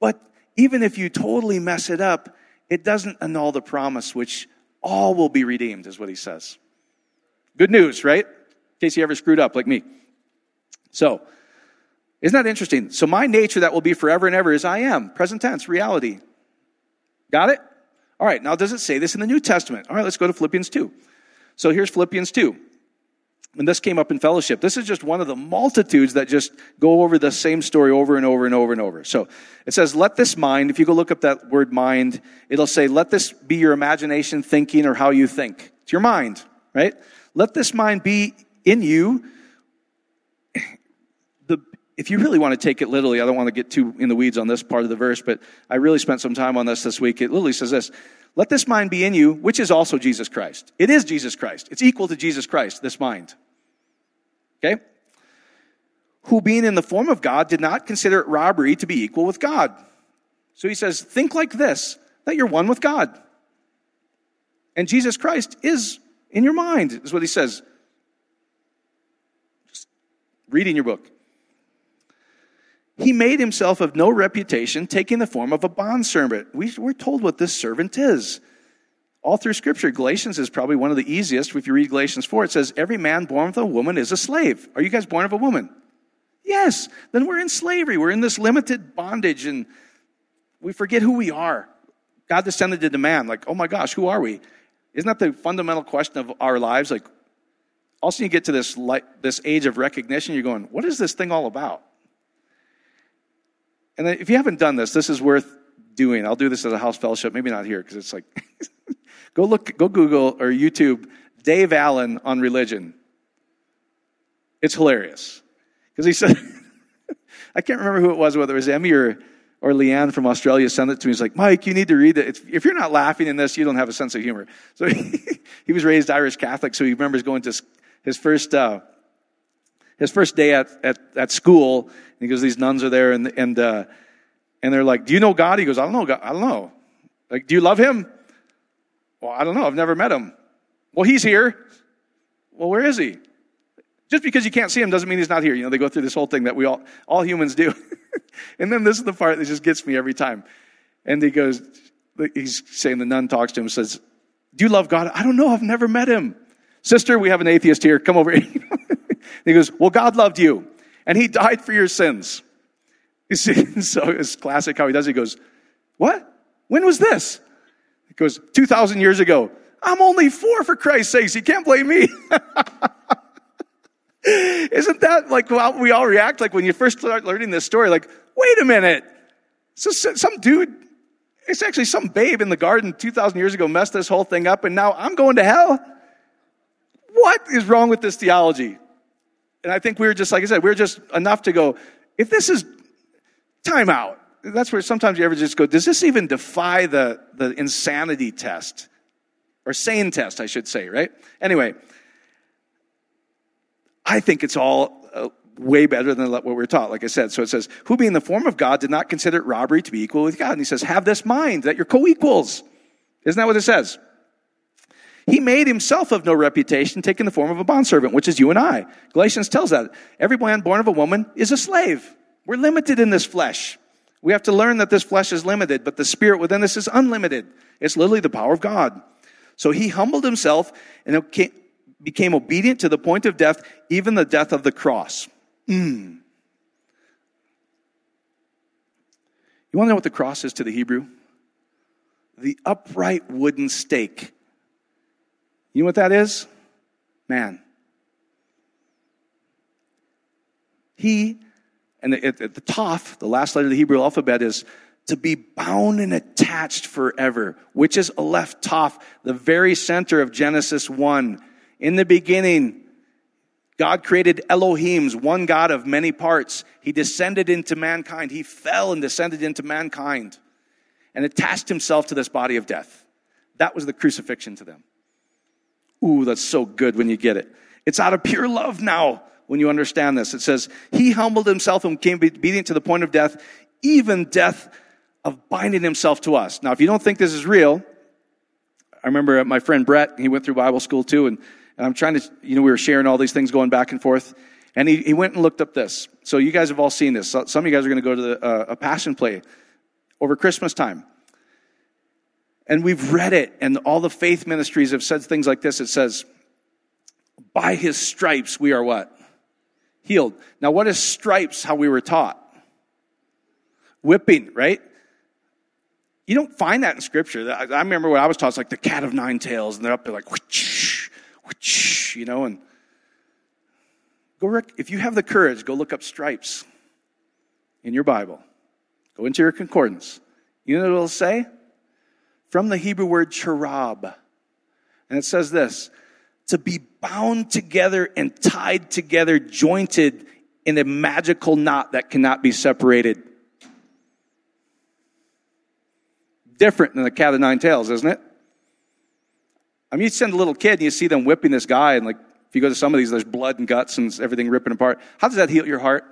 But even if you totally mess it up, it doesn't annul the promise, which all will be redeemed, is what he says. Good news, right? In case you ever screwed up like me. So, isn't that interesting? So, my nature that will be forever and ever is I am, present tense, reality. Got it? All right, now does it say this in the New Testament? All right, let's go to Philippians 2. So, here's Philippians 2. And this came up in fellowship. This is just one of the multitudes that just go over the same story over and over and over and over. So it says, let this mind, if you go look up that word mind, it'll say, let this be your imagination, thinking, or how you think. It's your mind, right? Let this mind be in you. The, if you really want to take it literally, I don't want to get too in the weeds on this part of the verse, but I really spent some time on this this week. It literally says this let this mind be in you, which is also Jesus Christ. It is Jesus Christ. It's equal to Jesus Christ, this mind. Okay? Who, being in the form of God, did not consider it robbery to be equal with God. So he says, think like this that you're one with God. And Jesus Christ is in your mind, is what he says. Just reading your book. He made himself of no reputation, taking the form of a bondservant. We, we're told what this servant is. All through Scripture, Galatians is probably one of the easiest. If you read Galatians 4, it says, Every man born of a woman is a slave. Are you guys born of a woman? Yes. Then we're in slavery. We're in this limited bondage, and we forget who we are. God descended to the man, like, oh my gosh, who are we? Isn't that the fundamental question of our lives? Like, all of a sudden you get to this, light, this age of recognition, you're going, what is this thing all about? And if you haven't done this, this is worth doing. I'll do this as a house fellowship, maybe not here because it's like, (laughs) go look, go Google or YouTube Dave Allen on religion. It's hilarious because he said, (laughs) I can't remember who it was, whether it was Emmy or, or Leanne from Australia sent it to me. He's like, Mike, you need to read it. if you're not laughing in this, you don't have a sense of humor. So he, (laughs) he was raised Irish Catholic, so he remembers going to his first, uh, his first day at, at, at school. And he goes, these nuns are there, and, and, uh, and they're like, do you know God? He goes, I don't know God. I don't know. Like, do you love him? Well, I don't know. I've never met him. Well, he's here. Well, where is he? Just because you can't see him doesn't mean he's not here. You know, they go through this whole thing that we all, all humans do. (laughs) and then this is the part that just gets me every time. And he goes, he's saying the nun talks to him says, Do you love God? I don't know. I've never met him. Sister, we have an atheist here. Come over (laughs) he goes, Well, God loved you, and he died for your sins. You see, (laughs) so it's classic how he does. He goes, What? When was this? He goes, 2,000 years ago. I'm only four for Christ's sakes. You can't blame me. (laughs) Isn't that like how we all react like when you first start learning this story? Like, wait a minute. So some dude, it's actually some babe in the garden 2,000 years ago messed this whole thing up, and now I'm going to hell? What is wrong with this theology? And I think we were just, like I said, we are just enough to go, if this is timeout, that's where sometimes you ever just go, does this even defy the, the insanity test? Or sane test, I should say, right? Anyway, I think it's all uh, way better than what we're taught, like I said. So it says, Who being the form of God did not consider it robbery to be equal with God. And he says, Have this mind that you're co equals. Isn't that what it says? He made himself of no reputation, taking the form of a bondservant, which is you and I. Galatians tells that. Every man born of a woman is a slave. We're limited in this flesh. We have to learn that this flesh is limited, but the spirit within us is unlimited. It's literally the power of God. So he humbled himself and became obedient to the point of death, even the death of the cross. Mm. You want to know what the cross is to the Hebrew? The upright wooden stake. You know what that is? Man. He, and at, the Toph, the last letter of the Hebrew alphabet is to be bound and attached forever, which is Aleph Toph, the very center of Genesis 1. In the beginning, God created Elohim's, one God of many parts. He descended into mankind. He fell and descended into mankind and attached himself to this body of death. That was the crucifixion to them. Ooh, that's so good when you get it. It's out of pure love now when you understand this. It says, He humbled himself and came obedient to the point of death, even death of binding himself to us. Now, if you don't think this is real, I remember my friend Brett, he went through Bible school too, and and I'm trying to, you know, we were sharing all these things going back and forth. And he, he went and looked up this. So you guys have all seen this. Some of you guys are going to go to the, uh, a passion play over Christmas time. And we've read it, and all the faith ministries have said things like this. It says, by his stripes we are what? Healed. Now, what is stripes how we were taught? Whipping, right? You don't find that in scripture. I, remember when I was taught, it's like the cat of nine tails, and they're up there like, whoosh, you know, and go, rec- if you have the courage, go look up stripes in your Bible. Go into your concordance. You know what it'll say? From the Hebrew word cherub. And it says this to be bound together and tied together, jointed in a magical knot that cannot be separated. Different than the cat of nine tails, isn't it? I mean, you send a little kid and you see them whipping this guy, and like, if you go to some of these, there's blood and guts and everything ripping apart. How does that heal your heart?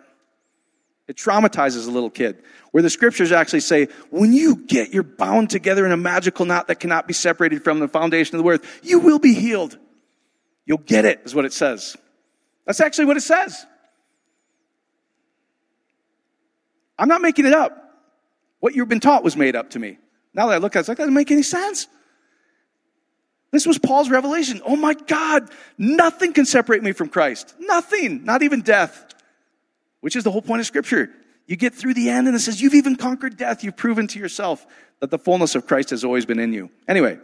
It traumatizes a little kid. Where the scriptures actually say, when you get, you're bound together in a magical knot that cannot be separated from the foundation of the earth, you will be healed. You'll get it, is what it says. That's actually what it says. I'm not making it up. What you've been taught was made up to me. Now that I look at it, it's like, that doesn't make any sense. This was Paul's revelation. Oh my God, nothing can separate me from Christ. Nothing, not even death, which is the whole point of Scripture. You get through the end and it says, You've even conquered death. You've proven to yourself that the fullness of Christ has always been in you. Anyway,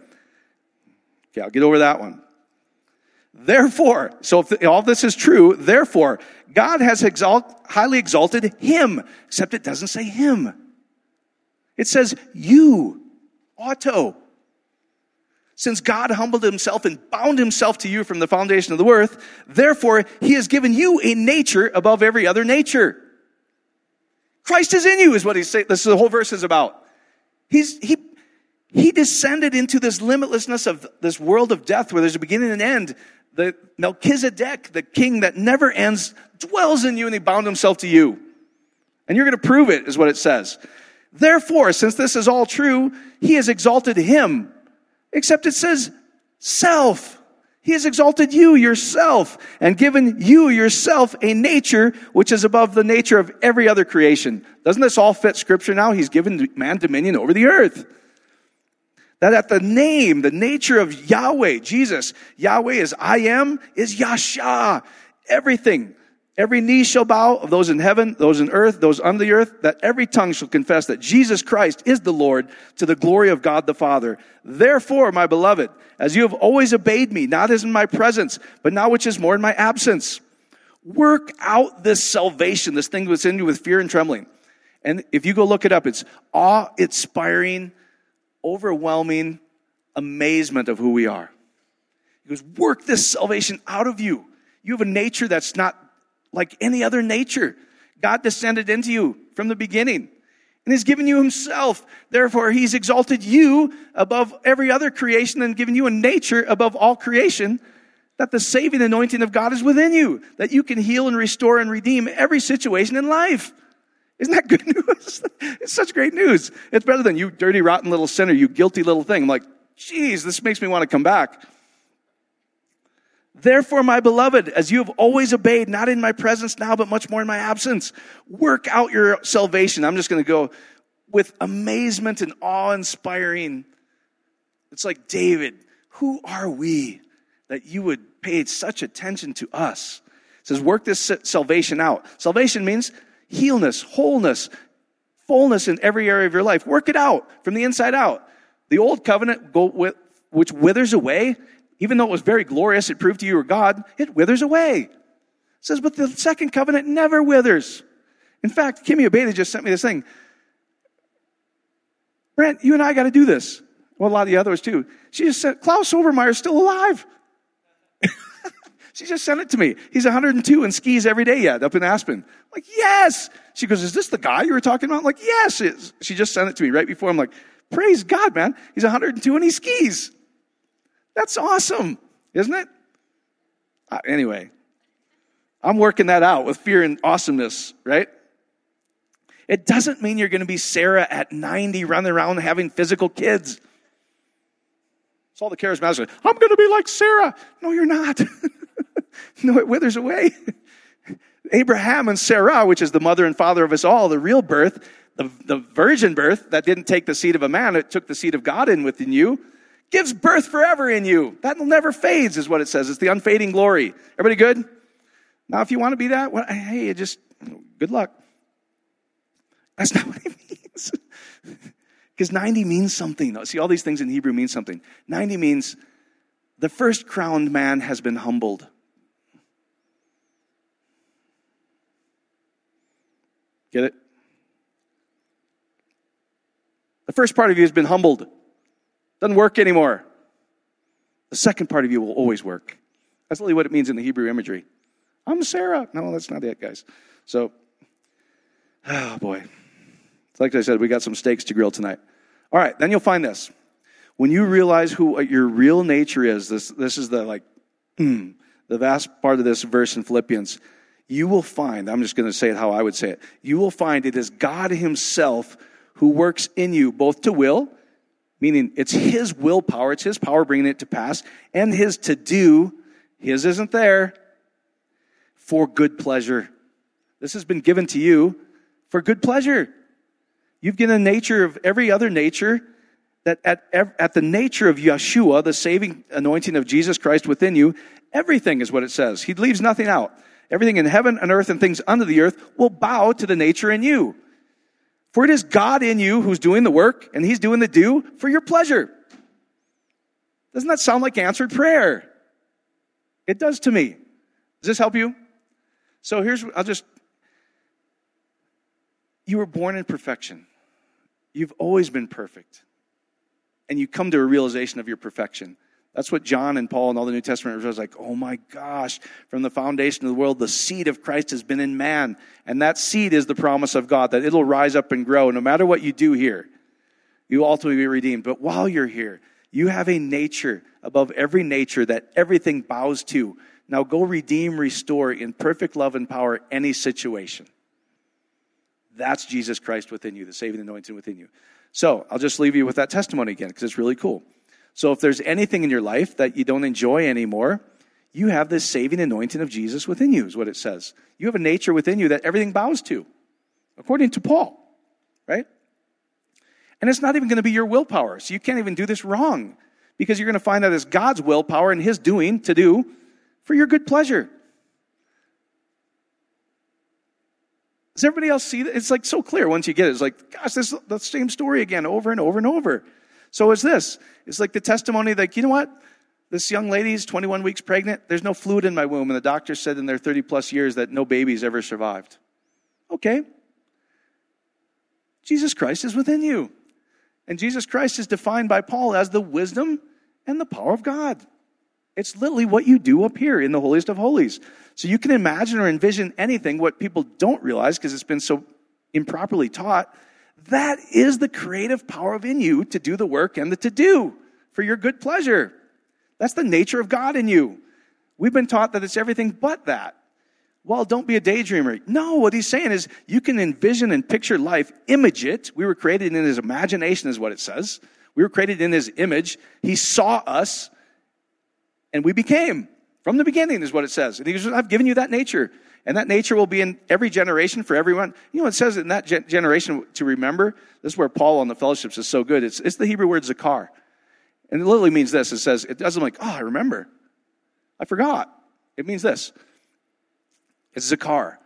okay, I'll get over that one. Therefore, so if all this is true, therefore, God has exalt, highly exalted him, except it doesn't say him. It says you, auto. Since God humbled himself and bound himself to you from the foundation of the earth, therefore he has given you a nature above every other nature. Christ is in you, is what he's saying. This is the whole verse is about. He's, he, he descended into this limitlessness of this world of death where there's a beginning and end the Melchizedek, the king that never ends, dwells in you and he bound himself to you. And you're going to prove it, is what it says. Therefore, since this is all true, he has exalted him. Except it says self. He has exalted you yourself and given you yourself a nature which is above the nature of every other creation. Doesn't this all fit scripture now? He's given man dominion over the earth that at the name, the nature of Yahweh, Jesus, Yahweh is I am, is Yasha. Everything. Every knee shall bow of those in heaven, those in earth, those under the earth, that every tongue shall confess that Jesus Christ is the Lord to the glory of God the Father. Therefore, my beloved, as you have always obeyed me, not as in my presence, but now which is more in my absence, work out this salvation, this thing that's in you with fear and trembling. And if you go look it up, it's awe inspiring overwhelming amazement of who we are. He goes, Work this salvation out of you. You have a nature that's not like any other nature. God descended into you from the beginning and He's given you Himself. Therefore, He's exalted you above every other creation and given you a nature above all creation that the saving anointing of God is within you, that you can heal and restore and redeem every situation in life. Isn't that good (laughs) news? it's such great news. It's better than you dirty, rotten little sinner, you guilty little thing. I'm like, geez, this makes me want to come back. Therefore, my beloved, as you have always obeyed, not in my presence now, but much more in my absence, work out your salvation. I'm just going to go with amazement and awe inspiring. It's like, David, who are we that you would pay such attention to us? It says, work this salvation out. Salvation means healness, wholeness, fullness in every area of your life. Work it out from the inside out. The old covenant, go with, which withers away, even though it was very glorious, it proved to you were God, it withers away. It says, but the second covenant never withers. In fact, Kimmy Abeda just sent me this thing. Brent, you and I got to do this. Well, a lot of the others too. She just said, Klaus is still alive. (laughs) She just sent it to me. He's 102 and skis every day yet up in Aspen. I'm like, yes. She goes, is this the guy you were talking about? I'm like, yes. She just sent it to me right before. I'm like, praise God, man. He's 102 and he skis. That's awesome, isn't it? Uh, anyway, I'm working that out with fear and awesomeness, right? It doesn't mean you're going to be Sarah at 90 running around having physical kids. It's all the charismatics. I'm going to be like Sarah. No, you're not. (laughs) no, it withers away. (laughs) Abraham and Sarah, which is the mother and father of us all, the real birth, the, the virgin birth that didn't take the seed of a man, it took the seed of God in within you, gives birth forever in you. That never fades, is what it says. It's the unfading glory. Everybody good? Now, if you want to be that, well, hey, just good luck. That's not (laughs) what it means. Because 90 means something. See, all these things in Hebrew mean something. 90 means the first crowned man has been humbled. Get it? The first part of you has been humbled. Doesn't work anymore. The second part of you will always work. That's really what it means in the Hebrew imagery. I'm Sarah. No, that's not it, guys. So, oh boy. Like I said, we got some steaks to grill tonight. All right, then you'll find this. When you realize who your real nature is, this, this is the like, mm, the vast part of this verse in Philippians you will find, I'm just going to say it how I would say it, you will find it is God Himself who works in you both to will, meaning it's His willpower, it's His power bringing it to pass, and His to do, His isn't there, for good pleasure. This has been given to you for good pleasure. You've given a nature of every other nature that at, at the nature of Yeshua, the saving anointing of Jesus Christ within you, everything is what it says. He leaves nothing out. Everything in heaven and earth and things under the earth will bow to the nature in you. For it is God in you who's doing the work and he's doing the do for your pleasure. Doesn't that sound like answered prayer? It does to me. Does this help you? So here's, I'll just, you were born in perfection. You've always been perfect. And you come to a realization of your perfection. That's what John and Paul and all the New Testament was like, oh my gosh, from the foundation of the world, the seed of Christ has been in man. And that seed is the promise of God that it'll rise up and grow. No matter what you do here, you'll ultimately be redeemed. But while you're here, you have a nature above every nature that everything bows to. Now go redeem, restore in perfect love and power any situation. That's Jesus Christ within you, the saving anointing within you. So I'll just leave you with that testimony again because it's really cool. So if there's anything in your life that you don't enjoy anymore, you have this saving anointing of Jesus within you, is what it says. You have a nature within you that everything bows to, according to Paul, right? And it's not even going to be your willpower. So you can't even do this wrong because you're going to find that it's God's willpower and His doing to do for your good pleasure. Does everybody else see that? It's like so clear once you get it. It's like, gosh, this is the same story again over and over and over. So is this. It's like the testimony like, you know what? This young lady's 21 weeks pregnant. There's no fluid in my womb. And the doctor said in their 30 plus years that no baby's ever survived. Okay. Jesus Christ is within you. And Jesus Christ is defined by Paul as the wisdom and the power of God. It's literally what you do up here in the holiest of holies. So you can imagine or envision anything. What people don't realize, because it's been so improperly taught, that is the creative power within you to do the work and the to do for your good pleasure. That's the nature of God in you. We've been taught that it's everything but that. Well, don't be a daydreamer. No, what he's saying is you can envision and picture life, image it. We were created in his imagination, is what it says. We were created in his image. He saw us, and we became. From the beginning, is what it says. And he goes, I've given you that nature. And that nature will be in every generation for everyone. You know, it says in that generation to remember. This is where Paul on the fellowships is so good. It's, it's the Hebrew word zakar. And it literally means this. It says, it doesn't like, oh, I remember. I forgot. It means this. It's zakar.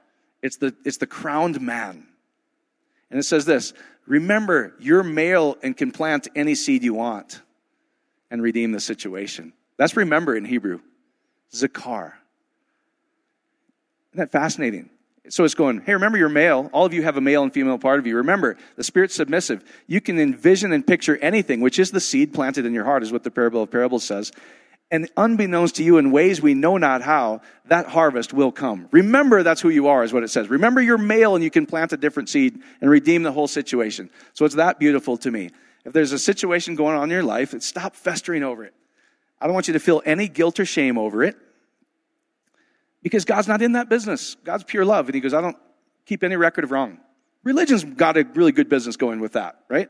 It's the, it's the crowned man. And it says this Remember, you're male and can plant any seed you want and redeem the situation. That's remember in Hebrew. Zakar. That fascinating? So it's going, hey, remember you're male. All of you have a male and female part of you. Remember, the Spirit's submissive. You can envision and picture anything, which is the seed planted in your heart, is what the parable of parables says. And unbeknownst to you, in ways we know not how, that harvest will come. Remember that's who you are, is what it says. Remember you're male and you can plant a different seed and redeem the whole situation. So it's that beautiful to me. If there's a situation going on in your life, stop festering over it. I don't want you to feel any guilt or shame over it. Because God's not in that business. God's pure love. And he goes, I don't keep any record of wrong. Religion's got a really good business going with that, right?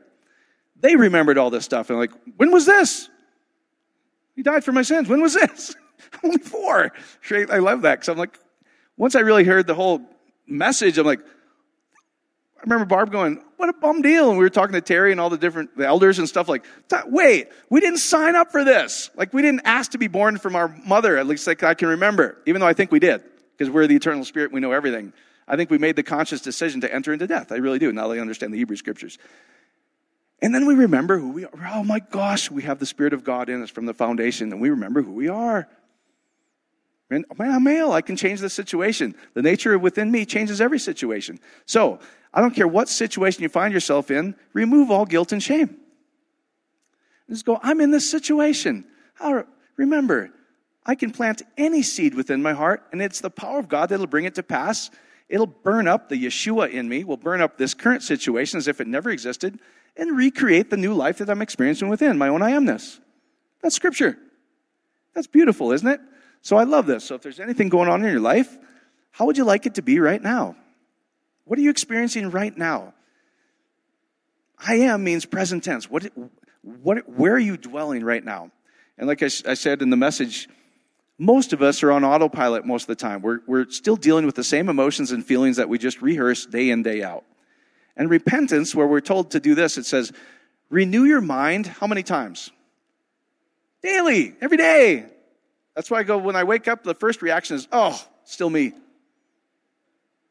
They remembered all this stuff and like, when was this? He died for my sins. When was this? (laughs) Only four. (laughs) I love that because I'm like, once I really heard the whole message, I'm like, I remember Barb going, what a bum deal. And we were talking to Terry and all the different the elders and stuff like, wait, we didn't sign up for this. Like we didn't ask to be born from our mother, at least like I can remember, even though I think we did, because we're the eternal spirit, we know everything. I think we made the conscious decision to enter into death. I really do, now that I understand the Hebrew scriptures. And then we remember who we are. Oh my gosh, we have the Spirit of God in us from the foundation, and we remember who we are. And man, I'm male. I can change the situation. The nature within me changes every situation. So I don't care what situation you find yourself in, remove all guilt and shame. Just go, I'm in this situation. remember, I can plant any seed within my heart, and it's the power of God that'll bring it to pass. It'll burn up the Yeshua in me, will burn up this current situation as if it never existed, and recreate the new life that I'm experiencing within my own I amness. That's scripture. That's beautiful, isn't it? So I love this. So if there's anything going on in your life, how would you like it to be right now? What are you experiencing right now? I am means present tense. What, what, where are you dwelling right now? And like I, I said in the message, most of us are on autopilot most of the time. We're, we're still dealing with the same emotions and feelings that we just rehearse day in, day out. And repentance, where we're told to do this, it says, renew your mind how many times? Daily, every day. That's why I go, when I wake up, the first reaction is, oh, still me.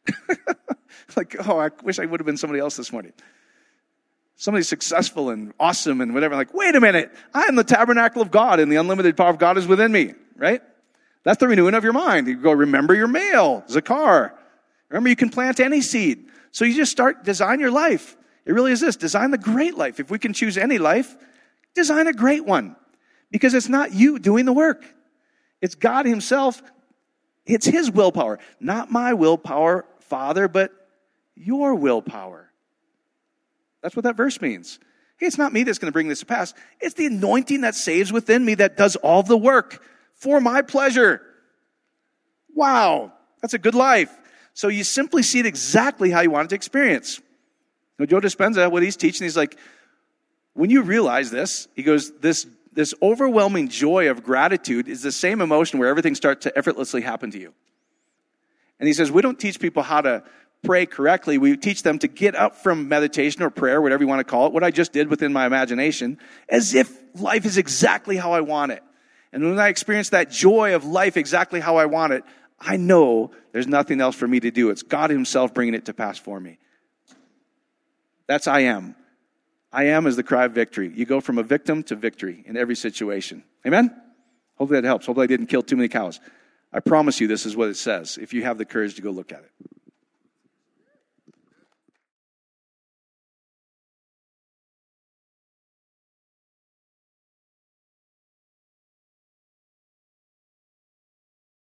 (laughs) (laughs) like, oh, I wish I would have been somebody else this morning. Somebody successful and awesome and whatever. Like, wait a minute. I am the tabernacle of God and the unlimited power of God is within me, right? That's the renewing of your mind. You go, remember your male, Zakar. Remember, you can plant any seed. So you just start, design your life. It really is this design the great life. If we can choose any life, design a great one. Because it's not you doing the work, it's God Himself. It's His willpower, not my willpower, Father, but your willpower. That's what that verse means. Hey, it's not me that's going to bring this to pass. It's the anointing that saves within me that does all the work for my pleasure. Wow, that's a good life. So you simply see it exactly how you want it to experience. Now, Joe Dispenza, what he's teaching, he's like, when you realize this, he goes, this, this overwhelming joy of gratitude is the same emotion where everything starts to effortlessly happen to you. And he says, we don't teach people how to pray correctly. We teach them to get up from meditation or prayer, whatever you want to call it, what I just did within my imagination, as if life is exactly how I want it. And when I experience that joy of life exactly how I want it, I know there's nothing else for me to do. It's God Himself bringing it to pass for me. That's I am. I am is the cry of victory. You go from a victim to victory in every situation. Amen? Hopefully that helps. Hopefully I didn't kill too many cows. I promise you this is what it says if you have the courage to go look at it.